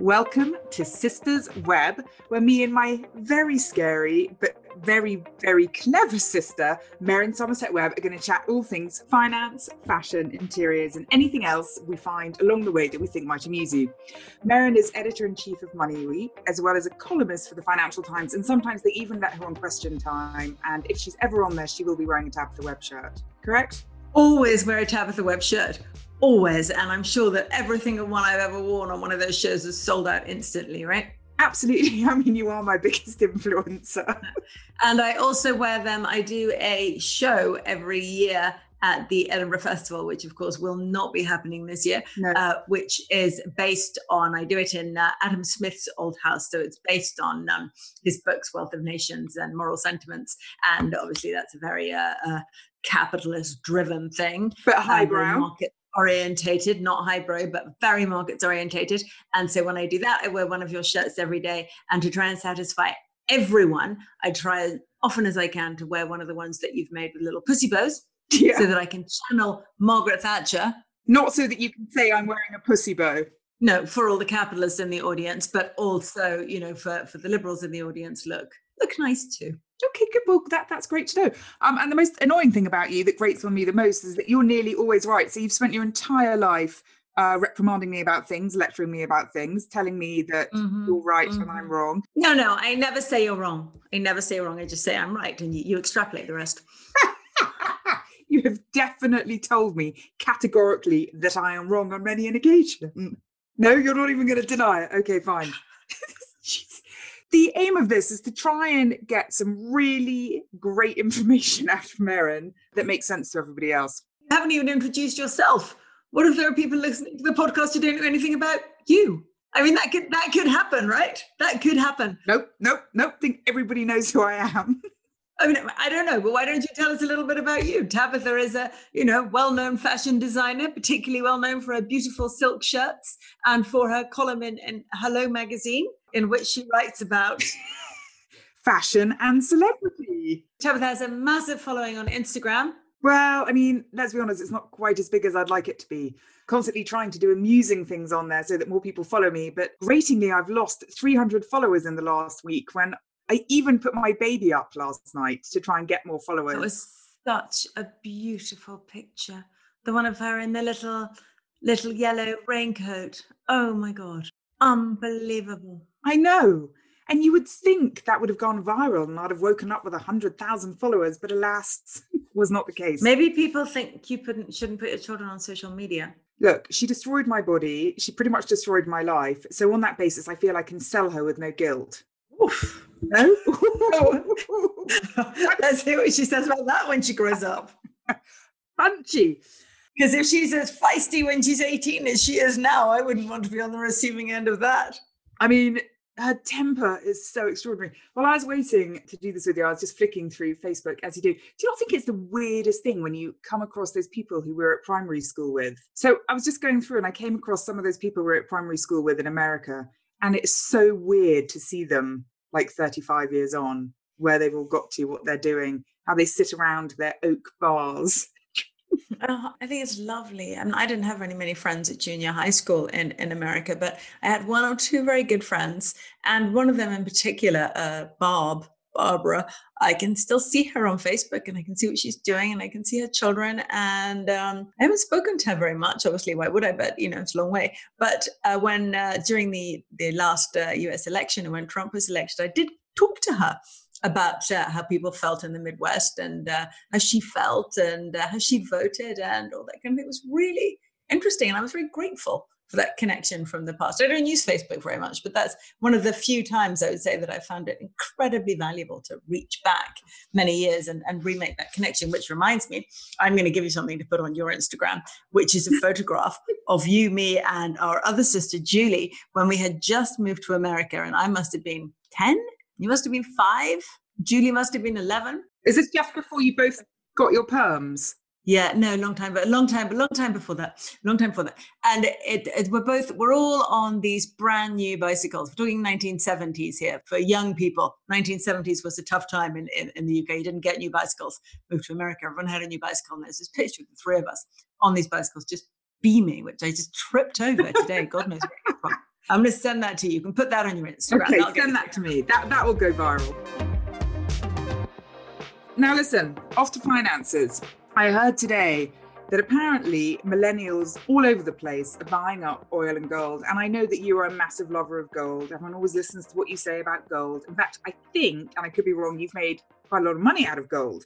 Welcome to Sisters Web, where me and my very scary but very, very clever sister, Merryn Somerset Webb, are going to chat all things finance, fashion, interiors, and anything else we find along the way that we think might amuse you. Merryn is editor in chief of Money Week, as well as a columnist for the Financial Times, and sometimes they even let her on Question Time. And if she's ever on there, she will be wearing a Tabitha Webb shirt. Correct? Always wear a Tabitha Webb shirt always. And I'm sure that every single one I've ever worn on one of those shows is sold out instantly, right? Absolutely. I mean, you are my biggest influencer. and I also wear them. I do a show every year at the Edinburgh Festival, which of course will not be happening this year, no. uh, which is based on, I do it in uh, Adam Smith's old house. So it's based on um, his books, Wealth of Nations and Moral Sentiments. And obviously, that's a very uh, uh capitalist driven thing. But highbrow. Market orientated, not highbrow, but very markets orientated. And so when I do that, I wear one of your shirts every day. And to try and satisfy everyone, I try as often as I can to wear one of the ones that you've made with little pussy bows yeah. so that I can channel Margaret Thatcher. Not so that you can say I'm wearing a pussy bow. No, for all the capitalists in the audience, but also, you know, for, for the liberals in the audience, look, look nice too. Okay, good. Well, that, that's great to know. Um, and the most annoying thing about you that grates on me the most is that you're nearly always right. So you've spent your entire life uh, reprimanding me about things, lecturing me about things, telling me that mm-hmm, you're right mm-hmm. and I'm wrong. No, no, I never say you're wrong. I never say you're wrong. I just say I'm right, and you, you extrapolate the rest. you have definitely told me categorically that I am wrong on many an occasion. No, you're not even going to deny it. Okay, fine the aim of this is to try and get some really great information out of Merryn that makes sense to everybody else. You haven't even introduced yourself. What if there are people listening to the podcast who don't know anything about you? I mean, that could that could happen, right? That could happen. Nope, nope, nope. Think everybody knows who I am. I mean, I don't know, but why don't you tell us a little bit about you? Tabitha is a, you know, well-known fashion designer, particularly well-known for her beautiful silk shirts and for her column in, in Hello magazine, in which she writes about fashion and celebrity. Tabitha has a massive following on Instagram. Well, I mean, let's be honest, it's not quite as big as I'd like it to be. Constantly trying to do amusing things on there so that more people follow me. But gratingly, I've lost 300 followers in the last week when I even put my baby up last night to try and get more followers. It was such a beautiful picture. The one of her in the little little yellow raincoat. Oh my god. Unbelievable. I know. And you would think that would have gone viral and I'd have woken up with a hundred thousand followers, but alas, was not the case. Maybe people think you shouldn't, shouldn't put your children on social media. Look, she destroyed my body. She pretty much destroyed my life. So on that basis, I feel I can sell her with no guilt. Oof. No? Let's hear what she says about that when she grows up. Punchy. Because if she's as feisty when she's 18 as she is now, I wouldn't want to be on the receiving end of that. I mean, her temper is so extraordinary. While I was waiting to do this video, I was just flicking through Facebook as you do. Do you not think it's the weirdest thing when you come across those people who we were at primary school with? So I was just going through and I came across some of those people we were at primary school with in America. And it's so weird to see them like 35 years on, where they've all got to, what they're doing, how they sit around their oak bars. Oh, I think it's lovely. I mean, I didn't have very many friends at junior high school in, in America, but I had one or two very good friends. And one of them in particular, uh, Barb, Barbara, I can still see her on Facebook and I can see what she's doing and I can see her children. And um, I haven't spoken to her very much, obviously. Why would I? But, you know, it's a long way. But uh, when uh, during the, the last uh, US election and when Trump was elected, I did talk to her about uh, how people felt in the Midwest and uh, how she felt and how she voted and all that kind of thing. It was really interesting. And I was very grateful for that connection from the past. I don't use Facebook very much, but that's one of the few times I would say that I found it incredibly valuable to reach back many years and, and remake that connection, which reminds me, I'm going to give you something to put on your Instagram, which is a photograph of you, me, and our other sister, Julie, when we had just moved to America. And I must have been 10, you must have been five, Julie must have been 11. Is this just before you both got your perms? Yeah, no, long time, but a long time, but long time before that, long time before that. And it, it, we're both, we're all on these brand new bicycles. We're talking 1970s here for young people. 1970s was a tough time in, in, in the UK. You didn't get new bicycles. Moved to America, everyone had a new bicycle. And there's this picture of the three of us on these bicycles just beaming, which I just tripped over today. God knows where it from. I'm going to send that to you. You can put that on your Instagram. Okay, send that to me. That that will go viral. Now listen, off to finances. I heard today that apparently millennials all over the place are buying up oil and gold. And I know that you are a massive lover of gold. Everyone always listens to what you say about gold. In fact, I think, and I could be wrong, you've made quite a lot of money out of gold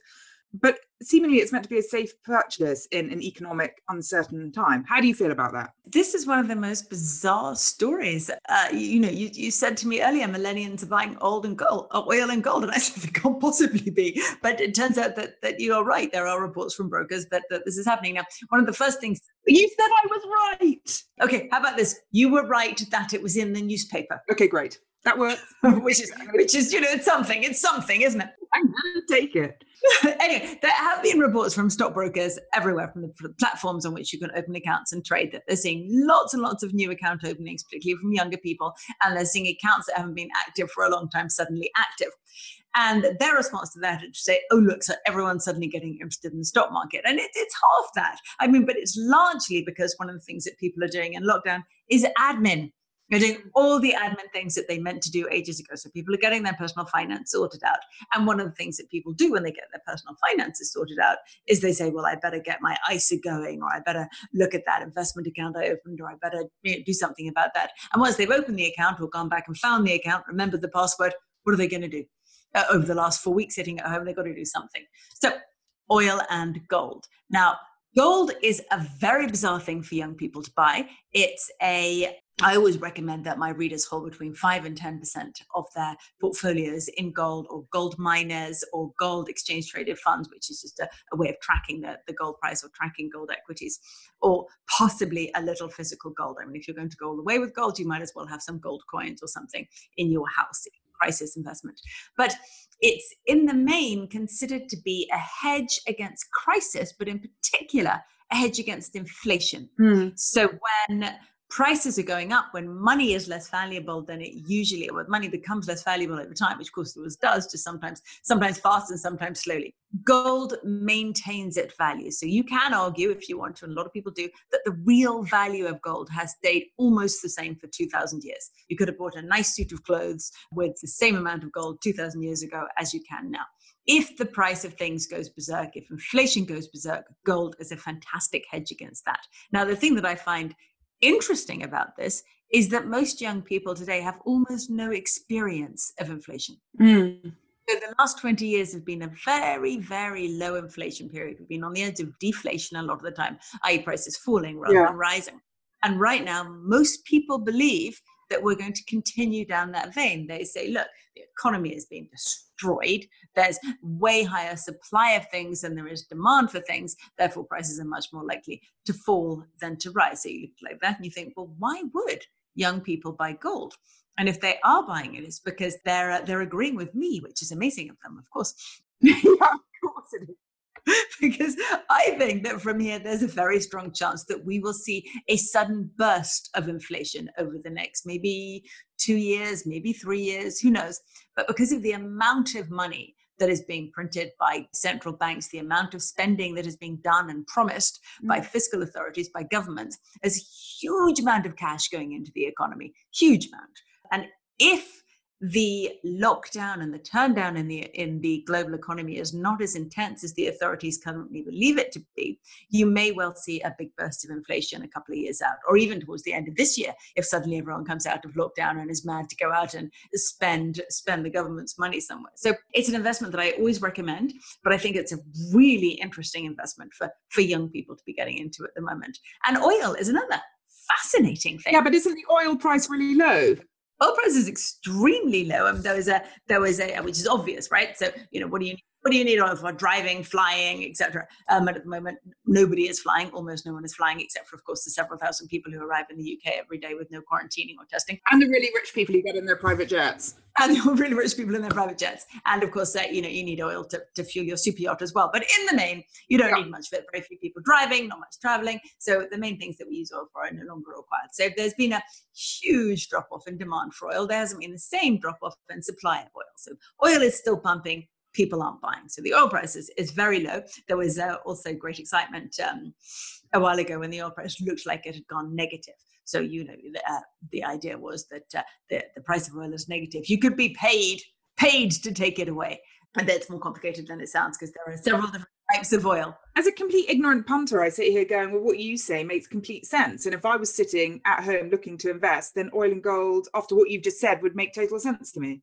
but seemingly it's meant to be a safe purchase in an economic uncertain time. How do you feel about that? This is one of the most bizarre stories. Uh, you, know you, you said to me earlier millennials are buying old and gold uh, oil and gold and i said it can't possibly be. But it turns out that, that you're right. There are reports from brokers that, that this is happening. Now one of the first things you said i was right. Okay how about this? You were right that it was in the newspaper. Okay great that works which is which is you know it's something it's something isn't it i'm gonna take it anyway, there have been reports from stockbrokers everywhere, from the, platforms on which you can open accounts and trade, that they're seeing lots and lots of new account openings, particularly from younger people, and they're seeing accounts that haven't been active for a long time suddenly active. And their response to that is to say, oh, look, so everyone's suddenly getting interested in the stock market. And it, it's half that. I mean, but it's largely because one of the things that people are doing in lockdown is admin. They're doing all the admin things that they meant to do ages ago. So people are getting their personal finance sorted out. And one of the things that people do when they get their personal finances sorted out is they say, well, I better get my ISA going, or I better look at that investment account I opened, or I better you know, do something about that. And once they've opened the account or gone back and found the account, remembered the password, what are they going to do? Uh, over the last four weeks sitting at home, they've got to do something. So oil and gold. Now, Gold is a very bizarre thing for young people to buy. It's a I always recommend that my readers hold between 5 and 10% of their portfolios in gold or gold miners or gold exchange traded funds, which is just a, a, way of tracking the, the gold price or tracking gold equities, or possibly a little physical gold. I mean, if you're going to go all the way with gold, you might as well have some gold coins or something in your house, crisis investment. But it's in the main considered to be a hedge against crisis, but in particular, a hedge against inflation. Mm. So when prices are going up when money is less valuable than it usually when money becomes less valuable over time which of course it does just sometimes sometimes fast and sometimes slowly. Gold maintains its value. So you can argue if you want to and a lot of people do that the real value of gold has stayed almost the same for 2000 years. You could have bought a nice suit of clothes with the same amount of gold 2000 years ago as you can now. If the price of things goes berserk, if inflation goes berserk, gold is a fantastic hedge against that. Now, the thing that I find interesting about this is that most young people today have almost no experience of inflation. Mm. So the last 20 years have been a very, very low inflation period. We've been on the edge of deflation a lot of the time, i.e., prices falling rather yeah. than rising. And right now, most people believe that we're going to continue down that vein. They say, look, the economy is being destroyed. There's way higher supply of things than there is demand for things. Therefore, prices are much more likely to fall than to rise. So you look like that and you think, well, why would young people buy gold? And if they are buying it, it's because they're uh, they're agreeing with me, which is amazing of them, of course. yeah, of course it is. because I think that from here, there's a very strong chance that we will see a sudden burst of inflation over the next maybe two years, maybe three years, who knows. But because of the amount of money that is being printed by central banks, the amount of spending that is being done and promised mm. by fiscal authorities, by governments, there's a huge amount of cash going into the economy, huge amount. And if the lockdown and the turndown in the in the global economy is not as intense as the authorities currently believe it to be, you may well see a big burst of inflation a couple of years out, or even towards the end of this year, if suddenly everyone comes out of lockdown and is mad to go out and spend spend the government's money somewhere. So it's an investment that I always recommend, but I think it's a really interesting investment for for young people to be getting into at the moment. And oil is another fascinating thing. Yeah, but isn't the oil price really low? Oil price is extremely low. and there was a there was a which is obvious, right? So you know, what do you what do you need oil for? Driving, flying, etc. Um, and at the moment, nobody is flying. Almost no one is flying, except for, of course, the several thousand people who arrive in the UK every day with no quarantining or testing. And the really rich people who get in their private jets. And the really rich people in their private jets. And of course, uh, you know, you need oil to, to fuel your super yacht as well. But in the main, you don't yeah. need much of it. Very few people driving, not much traveling. So the main things that we use oil for are no longer required. So there's been a huge drop off in demand for oil. There hasn't been the same drop off in supply of oil. So oil is still pumping people aren't buying. So the oil price is, is very low. There was uh, also great excitement um, a while ago when the oil price looked like it had gone negative. So, you know, uh, the idea was that uh, the, the price of oil is negative. You could be paid, paid to take it away. And that's more complicated than it sounds because there are several different types of oil. As a complete ignorant punter, I sit here going, well, what you say makes complete sense. And if I was sitting at home looking to invest, then oil and gold, after what you've just said, would make total sense to me.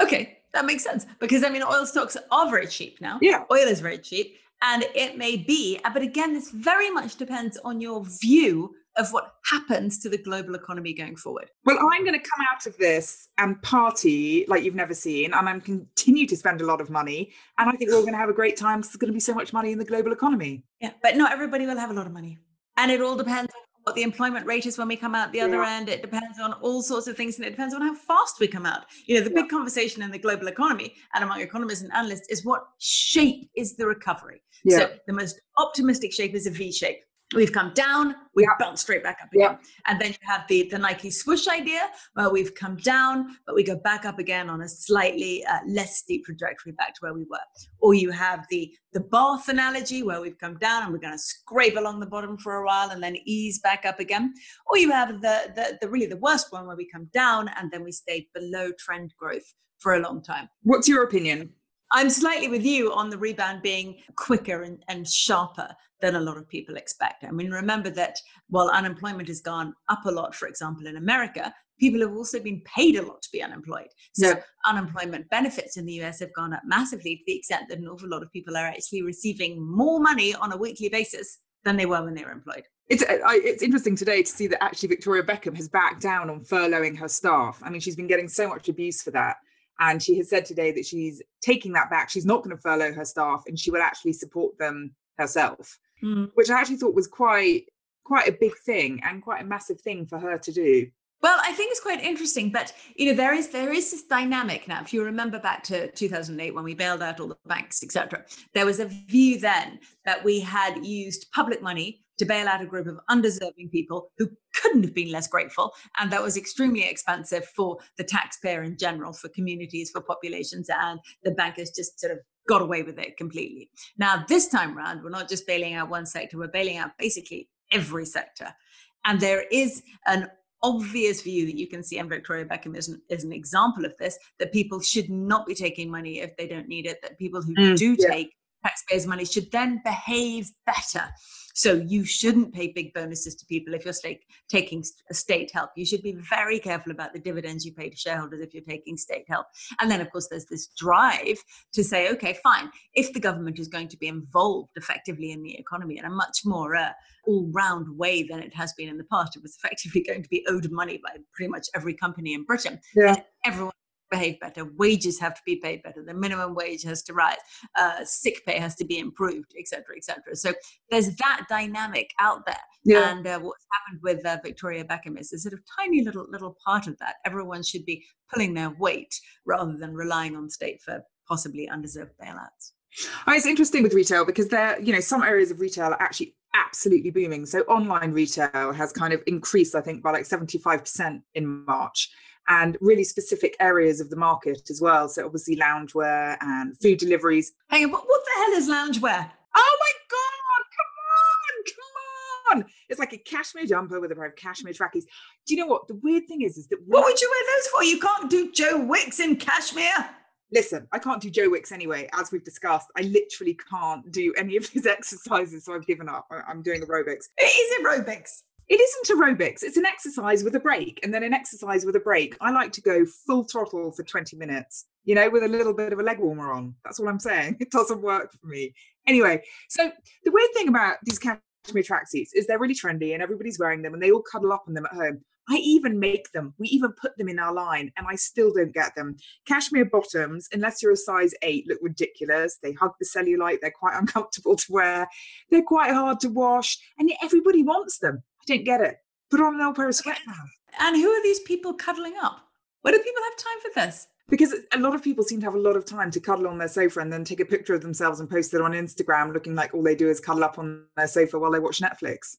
Okay, that makes sense because I mean, oil stocks are very cheap now. Yeah. Oil is very cheap. And it may be, uh, but again, this very much depends on your view of what happens to the global economy going forward. Well, I'm going to come out of this and party like you've never seen, and I'm continue to spend a lot of money. And I think we're going to have a great time because there's going to be so much money in the global economy. Yeah, but not everybody will have a lot of money. And it all depends on what the employment rate is when we come out the other yeah. end. It depends on all sorts of things, and it depends on how fast we come out. You know, the yeah. big conversation in the global economy and among economists and analysts is what shape is the recovery. Yeah. So the most optimistic shape is a V shape. We've come down, we yeah. bounce straight back up again. Yeah. And then you have the, the Nike swoosh idea, where we've come down, but we go back up again on a slightly uh, less steep trajectory back to where we were. Or you have the, the bath analogy, where we've come down and we're going to scrape along the bottom for a while and then ease back up again. Or you have the, the, the really the worst one, where we come down and then we stay below trend growth for a long time. What's your opinion? I'm slightly with you on the rebound being quicker and, and sharper than a lot of people expect. I mean, remember that while unemployment has gone up a lot, for example, in America, people have also been paid a lot to be unemployed. So yeah. unemployment benefits in the US have gone up massively to the extent that an awful lot of people are actually receiving more money on a weekly basis than they were when they were employed. It's uh, I, it's interesting today to see that actually Victoria Beckham has backed down on furloughing her staff. I mean, she's been getting so much abuse for that. And she has said today that she's taking that back. She's not going to furlough her staff and she will actually support them herself, mm. which I actually thought was quite quite a big thing and quite a massive thing for her to do. Well, I think it's quite interesting, but you know there is there is this dynamic now. If you remember back to 2008 when we bailed out all the banks, etc., there was a view then that we had used public money to bail out a group of undeserving people who couldn't have been less grateful. And that was extremely expensive for the taxpayer in general, for communities, for populations. And the bankers just sort of got away with it completely. Now, this time around, we're not just bailing out one sector, we're bailing out basically every sector. And there is an obvious view that you can see, and Victoria Beckham is an, is an example of this, that people should not be taking money if they don't need it, that people who mm, do yeah. take taxpayers' money should then behave better. So you shouldn't pay big bonuses to people if you're taking state help. You should be very careful about the dividends you pay to shareholders if you're taking state help. And then, of course, there's this drive to say, okay, fine, if the government is going to be involved effectively in the economy in a much more uh, all-round way than it has been in the past, it was effectively going to be owed money by pretty much every company in Britain. Yeah. Everyone behave better. Wages have to be paid better. The minimum wage has to rise. Uh, sick pay has to be improved, etc., etc. So there's that dynamic out there. Yeah. And uh, what's happened with uh, Victoria Beckham is a sort of tiny little little part of that. Everyone should be pulling their weight rather than relying on state for possibly undeserved bailouts. Oh, it's interesting with retail because there, you know, some areas of retail are actually absolutely booming. So online retail has kind of increased, I think, by like 75% in March and really specific areas of the market as well. So obviously loungewear and food deliveries. Hang on, what, what the hell is loungewear? Oh my god, come on, come on. It's like a cashmere jumper with a pair of cashmere trackies. Do you know what? The weird thing is, is that what would you wear those for? You can't do Joe Wicks in cashmere. Listen, I can't do Joe Wicks anyway, as we've discussed. I literally can't do any of these exercises, so I've given up. I'm doing aerobics. It is aerobics. It isn't aerobics. It's an exercise with a break, and then an exercise with a break. I like to go full throttle for 20 minutes, you know, with a little bit of a leg warmer on. That's all I'm saying. It doesn't work for me. Anyway, so the weird thing about these cashmere tracksuits is they're really trendy and everybody's wearing them and they all cuddle up on them at home. I even make them. We even put them in our line, and I still don't get them. Cashmere bottoms, unless you're a size eight, look ridiculous. They hug the cellulite. They're quite uncomfortable to wear. They're quite hard to wash, and yet everybody wants them. Didn't get it. Put on an old pair of sweatpants. And who are these people cuddling up? Where do people have time for this? Because a lot of people seem to have a lot of time to cuddle on their sofa and then take a picture of themselves and post it on Instagram looking like all they do is cuddle up on their sofa while they watch Netflix.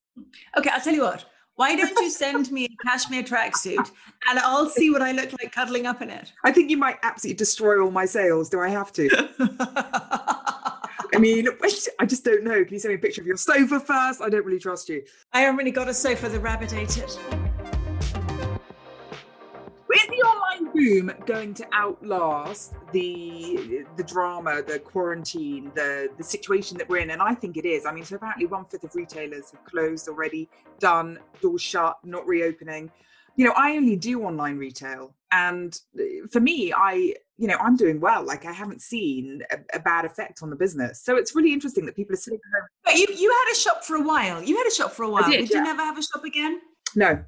Okay, I'll tell you what. Why don't you send me a cashmere tracksuit and I'll see what I look like cuddling up in it? I think you might absolutely destroy all my sales. Do I have to? I mean, I just don't know. Can you send me a picture of your sofa first? I don't really trust you. I haven't really got a sofa, the rabbit ate it. Is the online boom going to outlast the the drama, the quarantine, the the situation that we're in? And I think it is. I mean, so apparently one fifth of retailers have closed already, done, doors shut, not reopening. You know, I only do online retail, and uh, for me, I you know I'm doing well. Like I haven't seen a, a bad effect on the business. So it's really interesting that people are sitting home. But you you had a shop for a while. You had a shop for a while. did, Would yeah. you never have a shop again? No,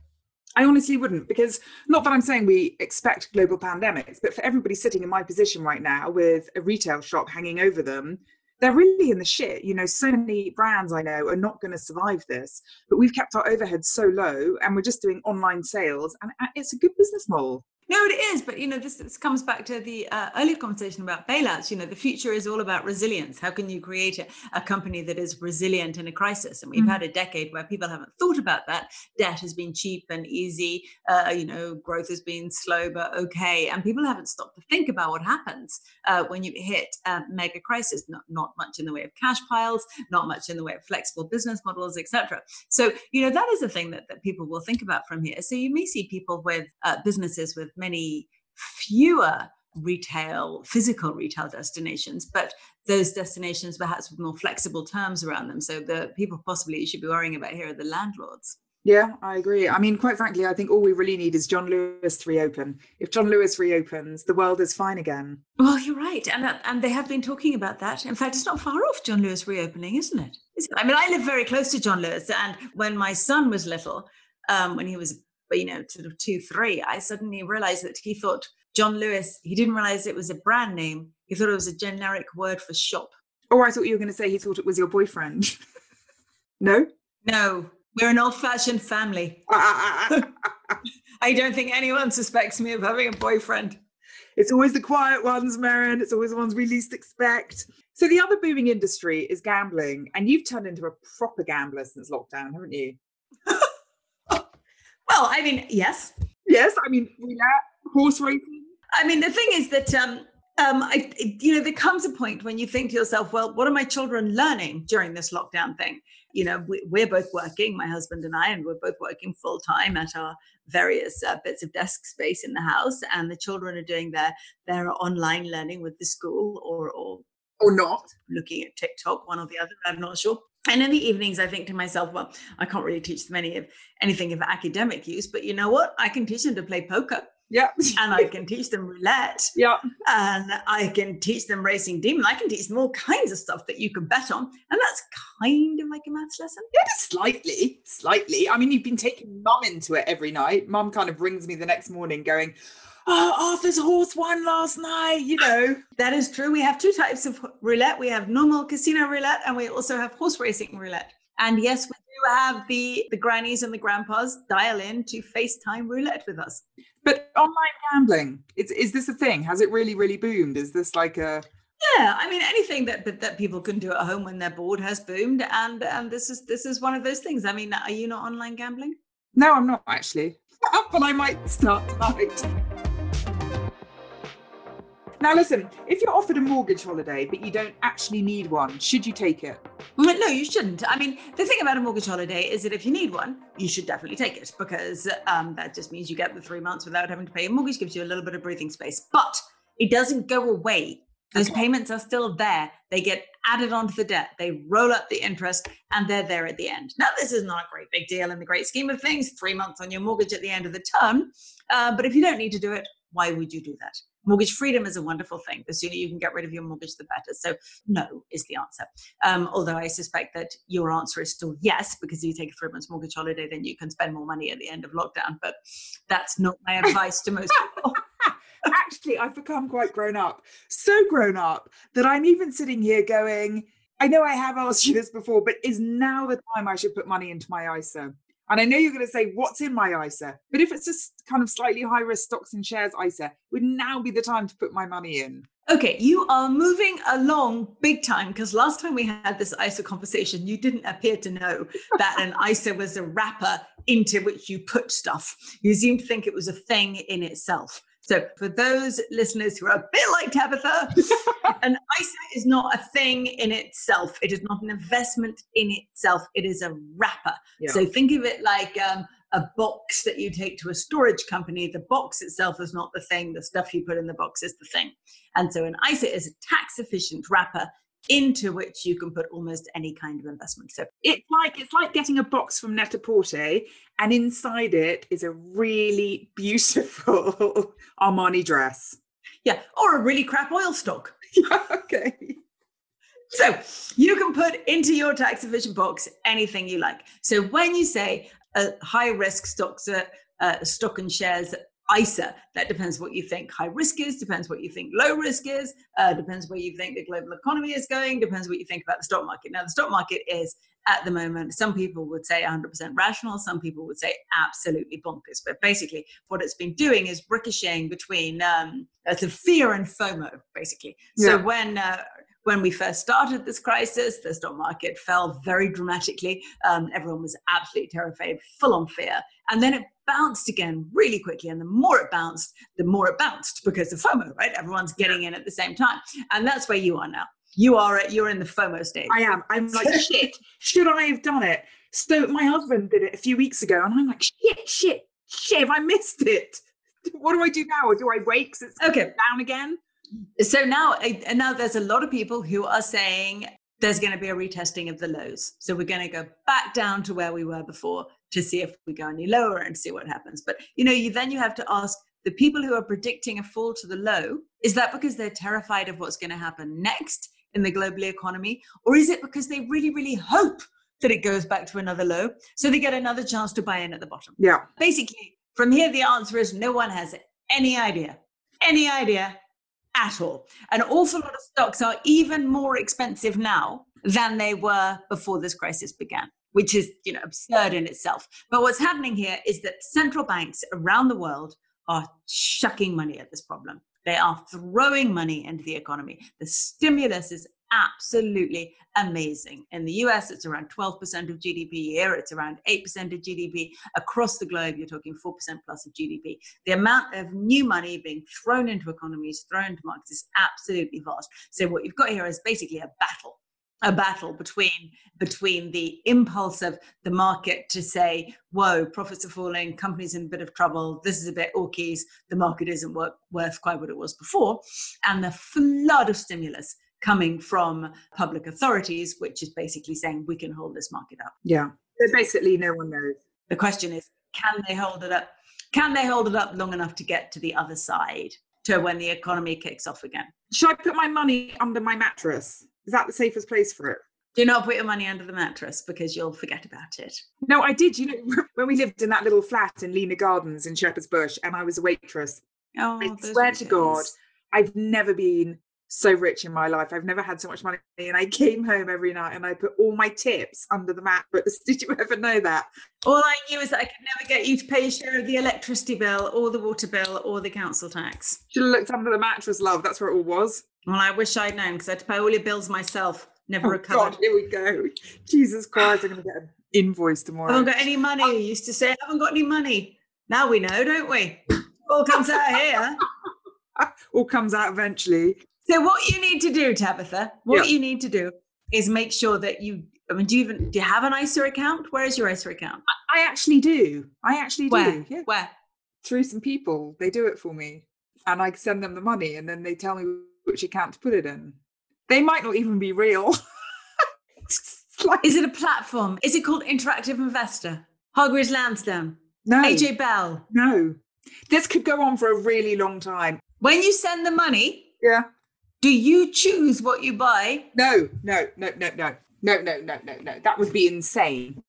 I honestly wouldn't because not that I'm saying we expect global pandemics, but for everybody sitting in my position right now with a retail shop hanging over them, they're really in the shit. You know, so many brands I know are not going to survive this, but we've kept our overheads so low and we're just doing online sales and uh, it's a good business model. No, it is, but you know, this, this comes back to the uh, earlier conversation about bailouts. You know, the future is all about resilience. How can you create a, a company that is resilient in a crisis? And we've Mhm. had a decade where people haven't thought about that. Debt has been cheap and easy. Uh, you know, growth has been slow but okay, and people haven't stopped to think about what happens uh, when you hit a mega crisis. Not not much in the way of cash piles, not much in the way of flexible business models, etc. So, you know, that is a thing that, that people will think about from here. So you may see people with uh, businesses with many fewer retail, physical retail destinations, but those destinations perhaps with more flexible terms around them. So the people possibly you should be worrying about here are the landlords. Yeah, I agree. I mean, quite frankly, I think all we really need is John Lewis to reopen. If John Lewis reopens, the world is fine again. Well, you're right, and that, and they have been talking about that. In fact, it's not far off John Lewis reopening, isn't it? Is it? I mean, I live very close to John Lewis, and when my son was little, um, when he was you know sort of two, three, I suddenly realized that he thought John Lewis. He didn't realize it was a brand name. He thought it was a generic word for shop. Oh, I thought you were going to say he thought it was your boyfriend. no? No, we're an old-fashioned family. I don't think anyone suspects me of having a boyfriend. It's always the quiet ones, Merryn. It's always the ones we least expect. So the other booming industry is gambling, and you've turned into a proper gambler since lockdown, haven't you? Well, I mean, yes. Yes, I mean roulette, horse racing. I mean, the thing is that um, um, I, you know, there comes a point when you think to yourself, well, what are my children learning during this lockdown thing? You know, we, we're both working, my husband and I, and we're both working full time at our various uh, bits of desk space in the house, and the children are doing their their online learning with the school or or Or not. looking at TikTok, one or the other. I'm not sure. And in the evenings, I think to myself, well, I can't really teach them any of anything of academic use, but you know what? I can teach them to play poker, Yeah. and I can teach them roulette, yeah. and I can teach them racing demon. I can teach them all kinds of stuff that you can bet on, and that's kind of like a maths lesson. Yeah, just slightly, slightly. I mean, you've been taking mum into it every night. Mum kind of brings me the next morning going, Oh, Arthur's horse won last night, you know. That is true. We have two types of roulette. We have normal casino roulette, and we also have horse racing roulette. And yes, we do have the the grannies and the grandpas dial in to FaceTime roulette with us. But online gambling, is, is this a thing? Has it really, really boomed? Is this like a Yeah, I mean anything that that, people can do at home when they're bored has boomed, and and this is this is one of those things. I mean, are you not online gambling? No, I'm not actually. but I might start tonight. Now, listen, if you're offered a mortgage holiday but you don't actually need one, should you take it? No, you shouldn't. I mean, the thing about a mortgage holiday is that if you need one, you should definitely take it because um, that just means you get the three months without having to pay a mortgage, gives you a little bit of breathing space. But it doesn't go away. Those Okay. payments are still there. They get added onto the debt. They roll up the interest and they're there at the end. Now, this is not a great big deal in the great scheme of things, three months on your mortgage at the end of the term. Uh, but if you don't need to do it, why would you do that? Mortgage freedom is a wonderful thing. The sooner you can get rid of your mortgage, the better. So, no is the answer. Um, although I suspect that your answer is still yes, because you take a three months mortgage holiday, then you can spend more money at the end of lockdown. But that's not my advice to most people. actually, I've become quite grown up. So grown up that I'm even sitting here going, I know I have asked you this before, but is now the time I should put money into my ISA? And I know you're going to say, what's in my ISA? But if it's just kind of slightly high risk stocks and shares ISA, would now be the time to put my money in. Okay, you are moving along big time because last time we had this ISA conversation, you didn't appear to know that an ISA was a wrapper into which you put stuff. You seemed to think it was a thing in itself. So, for those listeners who are a bit like Tabitha, an ISA is not a thing in itself. It is not an investment in itself. It is a wrapper. Yeah. So, think of it like um, a box that you take to a storage company. The box itself is not the thing, the stuff you put in the box is the thing. And so an ISA is a tax efficient wrapper into which you can put almost any kind of investment. So it's like it's like getting a box from Net-a-Porter and inside it is a really beautiful Armani dress. Yeah, or a really crap oil stock. okay. So you can put into your tax efficient box anything you like. So when you say a high risk stocks, uh, stock and shares ISA. That depends what you think high risk is, depends what you think low risk is, uh, depends where you think the global economy is going, depends what you think about the stock market. Now, the stock market is at the moment, some people would say 100% rational, some people would say absolutely bonkers. But basically, what it's been doing is ricocheting between um, the fear and FOMO, basically. Yeah. So when uh, when we first started this crisis, the stock market fell very dramatically. Um, everyone was absolutely terrified, full on fear. And then it bounced again really quickly. And the more it bounced, the more it bounced because of FOMO, right? Everyone's getting in at the same time. And that's where you are now. You are at, you're in the FOMO stage. I am. I'm like, shit, should I have done it? So my husband did it a few weeks ago, and I'm like, shit, shit, shit, have I missed it? What do I do now? Or do I wait because it's okay. down again? So now, and now there's a lot of people who are saying there's going to be a retesting of the lows. So we're going to go back down to where we were before to see if we go any lower and see what happens. But you know, you then you have to ask the people who are predicting a fall to the low, is that because they're terrified of what's going to happen next in the global economy? Or is it because they really, really hope that it goes back to another low so they get another chance to buy in at the bottom? Yeah. Basically, from here, the answer is no one has any idea. Any idea at all. An awful lot of stocks are even more expensive now than they were before this crisis began which is you know absurd in itself. But what's happening here is that central banks around the world are chucking money at this problem. They are throwing money into the economy. The stimulus is absolutely amazing. In the US, it's around 12% of GDP. Here, it's around 8% of GDP. Across the globe, you're talking 4% plus of GDP. The amount of new money being thrown into economies, thrown into markets is absolutely vast. So, what you've got here is basically a battle a battle between between the impulse of the market to say, "Whoa, profits are falling, companies in a bit of trouble. This is a bit orkies. The market isn't worth quite what it was before," and the flood of stimulus coming from public authorities, which is basically saying we can hold this market up. Yeah. So basically, no one knows. The question is, can they hold it up? Can they hold it up long enough to get to the other side, to when the economy kicks off again? Should I put my money under my mattress? Is that the safest place for it? Do not put your money under the mattress because you'll forget about it. No, I did. You know, when we lived in that little flat in Lena Gardens in Shepherd's Bush and I was a waitress, oh, I swear to God, I've never been so rich in my life. I've never had so much money. And I came home every night and I put all my tips under the mattress. Did you ever know that? All I knew is that I could never get you to pay a share of the electricity bill or the water bill or the council tax. Should have looked under the mattress, love. That's where it all was. Well, I wish I'd known because I had to pay all your bills myself. Never oh, recovered. God, here we go. Jesus Christ, I'm going to get an invoice tomorrow. I haven't got any money. You used to say, I haven't got any money. Now we know, don't we? All comes out here. all comes out eventually. So what you need to do, Tabitha, what yeah. you need to do is make sure that you. I mean, do you even do you have an ISA account? Where is your ISA account? I actually do. I actually Where? do. Yeah. Where? Through some people, they do it for me, and I send them the money, and then they tell me which account to put it in. They might not even be real. like, is it a platform? Is it called Interactive Investor? Hargreaves Lansdown? No. AJ Bell? No. This could go on for a really long time. When you send the money, yeah, do you choose what you buy? No, no, no, no, no, no, no, no, no, no. That would be insane.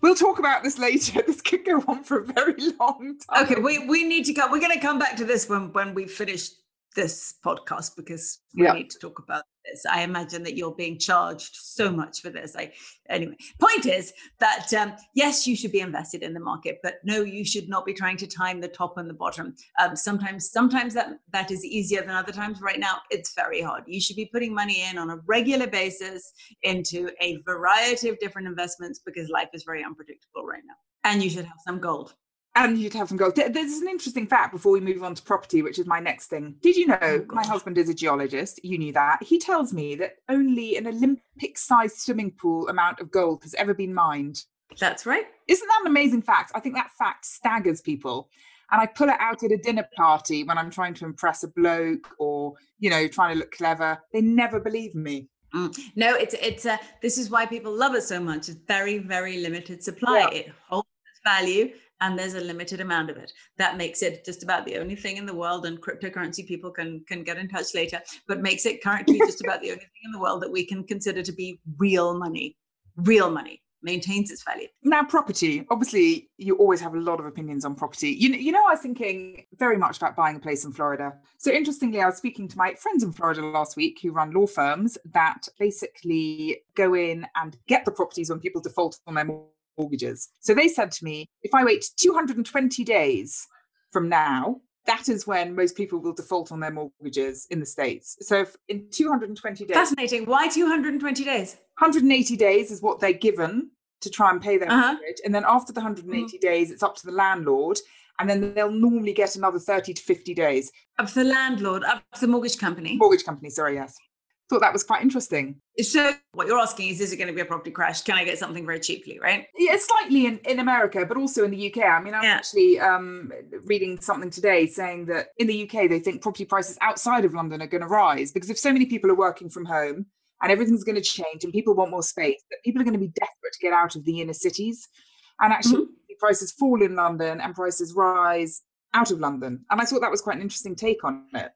We'll talk about this later. This could go on for a very long time. Okay, we, we need to come. We're going to come back to this when when we finish this podcast because we yeah. need to talk about this. I imagine that you're being charged so much for this. I anyway. Point is that um, yes, you should be invested in the market, but no, you should not be trying to time the top and the bottom. Um, sometimes, sometimes that that is easier than other times. Right now, it's very hard. You should be putting money in on a regular basis into a variety of different investments because life is very unpredictable right now, and you should have some gold and you'd have some gold. There's an interesting fact before we move on to property, which is my next thing. Did you know oh, my husband is a geologist? You knew that. He tells me that only an Olympic sized swimming pool amount of gold has ever been mined. That's right. Isn't that an amazing fact? I think that fact staggers people. And I pull it out at a dinner party when I'm trying to impress a bloke or, you know, trying to look clever. They never believe me. Mm. No, it's it's a. This is why people love it so much. It's very very limited supply. Yeah. It holds its value, and there's a limited amount of it. That makes it just about the only thing in the world. And cryptocurrency people can can get in touch later, but makes it currently just about the only thing in the world that we can consider to be real money, real money maintains its value. Now, property. Obviously, you always have a lot of opinions on property. You you know, I was thinking very much about buying a place in Florida. So interestingly, I was speaking to my friends in Florida last week who run law firms that basically go in and get the properties when people default on their mortgages. So they said to me, if I wait 220 days from now, that is when most people will default on their mortgages in the States. So if in 220 days. Fascinating. Why 220 days? 180 days is what they're given to try and pay their uh-huh. mortgage. And then after the 180 mm-hmm. days, it's up to the landlord. And then they'll normally get another 30 to 50 days. Up to the landlord, up to the mortgage company. Mortgage company, sorry, yes. Thought that was quite interesting. So what you're asking is, is it going to be a property crash? Can I get something very cheaply, right? Yeah, slightly in, in America, but also in the UK. I mean, I'm yeah. actually um, reading something today saying that in the UK, they think property prices outside of London are going to rise because if so many people are working from home, and everything's going to change and people want more space that people are going to be desperate to get out of the inner cities and actually mm-hmm. prices fall in london and prices rise out of london and i thought that was quite an interesting take on it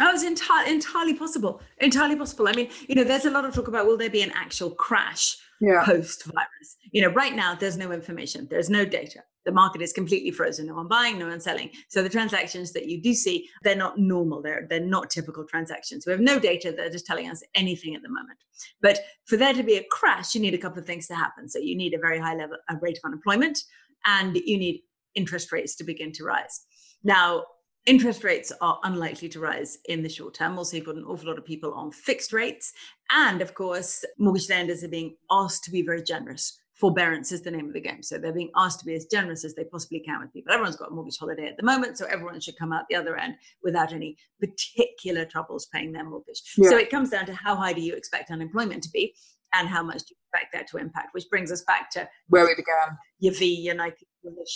mm, that was entirely entirely possible entirely possible. I mean you know there's a lot of talk about will there be an actual crash yeah. post virus you know right now there's no information there's no data. The market is completely frozen no one buying no one selling. So the transactions that you do see they're not normal they're they're not typical transactions. We have no data that are just telling us anything at the moment. But for there to be a crash you need a couple of things to happen. So you need a very high level a rate of unemployment and you need interest rates to begin to rise. Now interest rates are unlikely to rise in the short term. Also, you've got an awful lot of people on fixed rates. And of course, mortgage lenders are being asked to be very generous forbearance is the name of the game. So they're being asked to be as generous as they possibly can with people. Everyone's got a mortgage holiday at the moment, so everyone should come out the other end without any particular troubles paying their mortgage. Yeah. So it comes down to how high do you expect unemployment to be and how much do you expect that to impact, which brings us back to where we began. Your V, your Nike,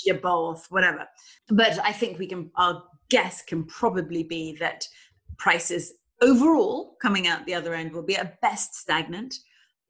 your both, whatever. But I think we can, guess can probably be that prices overall coming out the other end will be at best stagnant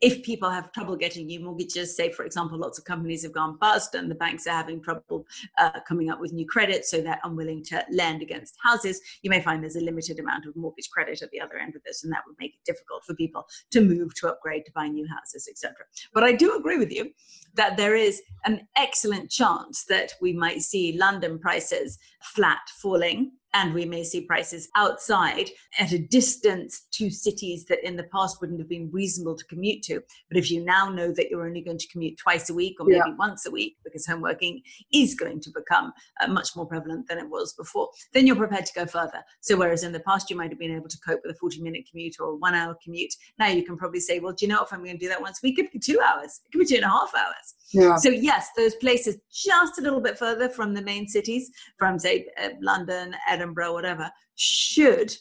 if people have trouble getting new mortgages, say, for example, lots of companies have gone bust and the banks are having trouble uh, coming up with new credit, so they're unwilling to lend against houses, you may find there's a limited amount of mortgage credit at the other end of this, and that would make it difficult for people to move, to upgrade, to buy new houses, etc. But I do agree with you that there is an excellent chance that we might see London prices flat falling and we may see prices outside at a distance to cities that in the past wouldn't have been reasonable to commute to. But if you now know that you're only going to commute twice a week or maybe yeah. once a week because home working is going to become uh, much more prevalent than it was before, then you're prepared to go further. So whereas in the past you might have been able to cope with a 40 minute commute or a one hour commute, now you can probably say, well, do you know if I'm going to do that once a week? It could be two hours, it could be two and a half hours. Yeah. So yes, those places just a little bit further from the main cities, from say uh, London, Edinburgh, whatever, should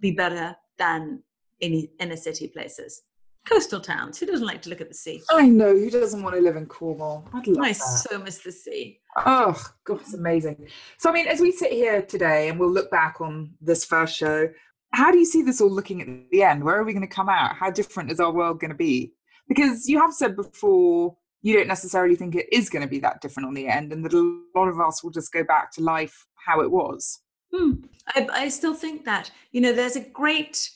be better than any inner city places. Coastal towns. Who doesn't like to look at the sea? I know. Who doesn't want to live in Cornwall? I'd love I that. so miss the sea. Oh, God, it's amazing. So, I mean, as we sit here today and we'll look back on this first show, how do you see this all looking at the end? Where are we going to come out? How different is our world going to be? Because you have said before you don't necessarily think it is going to be that different on the end, and that a lot of us will just go back to life how it was. Hmm. I, I still think that you know there's a great,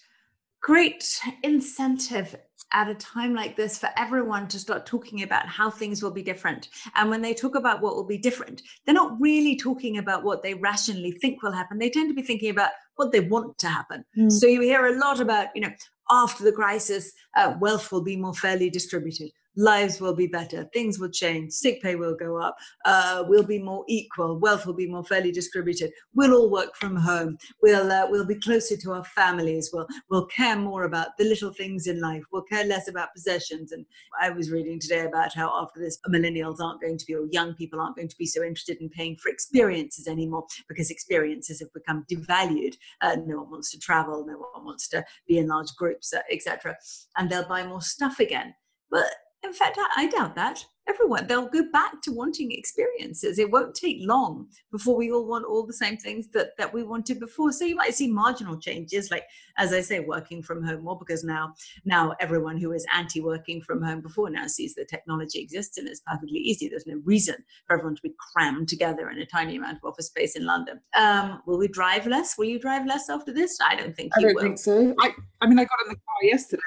great incentive at a time like this for everyone to start talking about how things will be different. And when they talk about what will be different, they're not really talking about what they rationally think will happen. They tend to be thinking about what they want to happen. Mm. So you hear a lot about, you know, after the crisis, uh, wealth will be more fairly distributed lives will be better, things will change, sick pay will go up, uh, we'll be more equal, wealth will be more fairly distributed, we'll all work from home, we'll uh, we'll be closer to our families, we'll we'll care more about the little things in life, we'll care less about possessions. And I was reading today about how after this, millennials aren't going to be, or young people aren't going to be so interested in paying for experiences anymore because experiences have become devalued. Uh, no one wants to travel, no one wants to be in large groups, uh, etc. And they'll buy more stuff again. But in fact, I, I doubt that. Everyone they'll go back to wanting experiences. It won't take long before we all want all the same things that that we wanted before. So you might see marginal changes like as i say working from home more because now now everyone who is anti working from home before now sees that technology exists and it's perfectly easy. There's no reason for everyone to be crammed together in a tiny amount of office space in london. Um, will we drive less? Will you drive less after this? I don't think I you don't will. think so. I, I mean, I got in the car yesterday.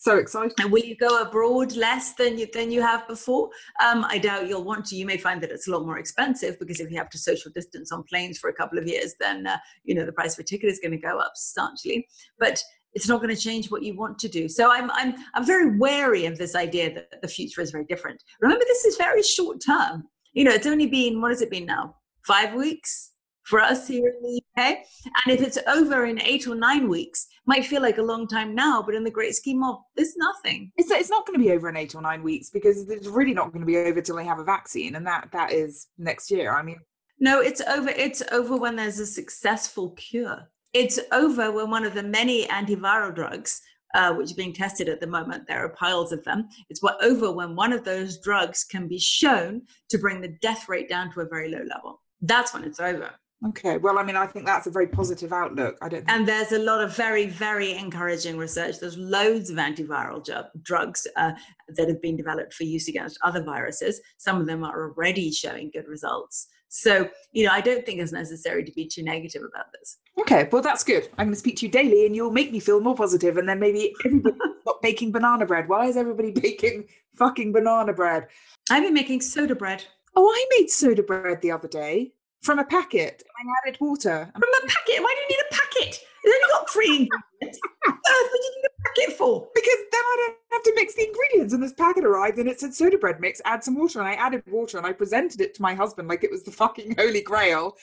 So excited. And will you go abroad less than you than you have before? Um, I doubt you'll want to. You may find that it's a lot more expensive because if you have to social distance on planes for a couple of years, then uh, you know the price for a ticket is going to go up substantially. But it's not going to change what you want to do. So I'm I'm I'm very wary of this idea that the future is very different. Remember, this is very short term. You know, it's only been what has it been now? Five weeks for us here in the UK. And if it's over in eight or nine weeks, might feel like a long time now, but in the great scheme of, it's nothing. It's, it's not going to be over in eight or nine weeks because it's really not going to be over till they have a vaccine, and that that is next year. I mean, No, it's over. It's over when there's a successful cure. It's over when one of the many antiviral drugs, uh, which are being tested at the moment, there are piles of them. It's what over when one of those drugs can be shown to bring the death rate down to a very low level. That's when it's over. Okay. Well, I mean, I think that's a very positive outlook. I don't. Think, And there's a lot of very, very encouraging research. There's loads of antiviral ju- drugs uh, that have been developed for use against other viruses. Some of them are already showing good results. So, you know, I don't think it's necessary to be too negative about this. okay. Well, that's good. I'm going to speak to you daily, and you'll make me feel more positive. And then maybe everybody stop baking banana bread. Why is everybody baking fucking banana bread? I've been making soda bread Oh, I made soda bread the other day from a packet. I added water. from a packet. Why do you need a packet? It's only got three ingredients. what earth would you need a packet for? Because then I don't have to mix the ingredients. And this packet arrived and it said soda bread mix, add some water. And I added water and I presented it to my husband like it was the fucking holy grail.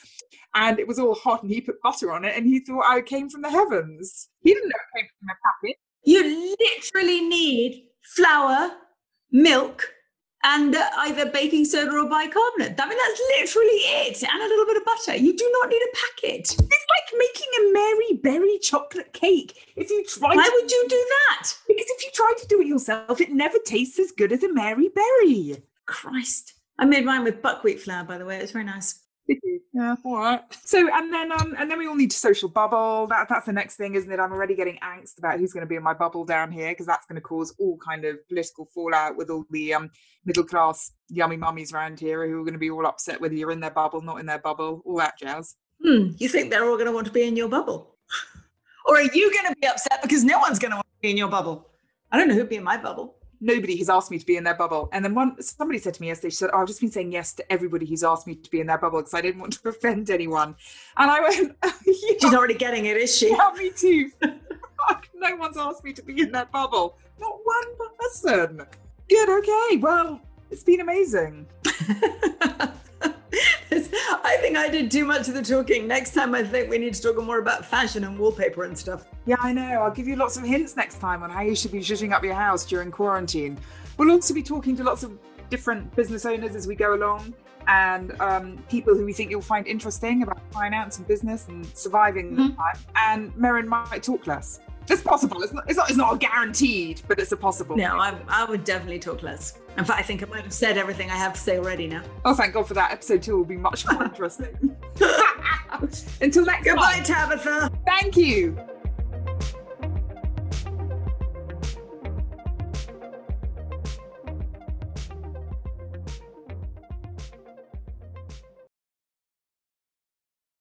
And it was all hot and he put butter on it and he thought I came from the heavens. He didn't know it came from a packet. You literally need flour, milk, and either baking soda or bicarbonate. I mean, that's literally it. And a little bit of butter. You do not need a packet. It's like making a Mary Berry chocolate cake. If you try Why to, would you do that? because if you try to do it yourself, it never tastes as good as a Mary Berry. Christ. I made mine with buckwheat flour, by the way. It was very nice. Yeah, all right. So and then um and then we all need to social bubble. That that's the next thing, isn't it? I'm already getting angst about who's going to be in my bubble down here because that's going to cause all kind of political fallout with all the um middle class yummy mummies around here who are going to be all upset whether you're in their bubble, not in their bubble, all that jazz. Hmm. You think they're all going to want to be in your bubble? or are you going to be upset because no one's going to want to be in your bubble? I don't know who'd be in my bubble. Nobody has asked me to be in their bubble. And then one somebody said to me yesterday, she said, oh, I've just been saying yes to everybody who's asked me to be in their bubble because I didn't want to offend anyone. And I went, She's yeah, already getting it, is she? yeah, me too. Fuck, no one's asked me to be in that bubble. Not one person. Good, okay. Well, it's been amazing. I think I did too much of the talking. Next time, I think we need to talk more about fashion and wallpaper and stuff. Yeah, I know. I'll give you lots of hints next time on how you should be zhuzhing up your house during quarantine. We'll also be talking to lots of different business owners as we go along and um, people who we think you'll find interesting about finance and business and surviving the Mhm. time. And Merryn might talk less. It's possible. It's not, it's not, it's not guaranteed, but it's a possible. No, I, I would definitely talk less. In fact, I think I might have said everything I have to say already now. Oh, thank God for that. Episode two will be much more interesting. Until next Goodbye, time. Tabitha. Thank you.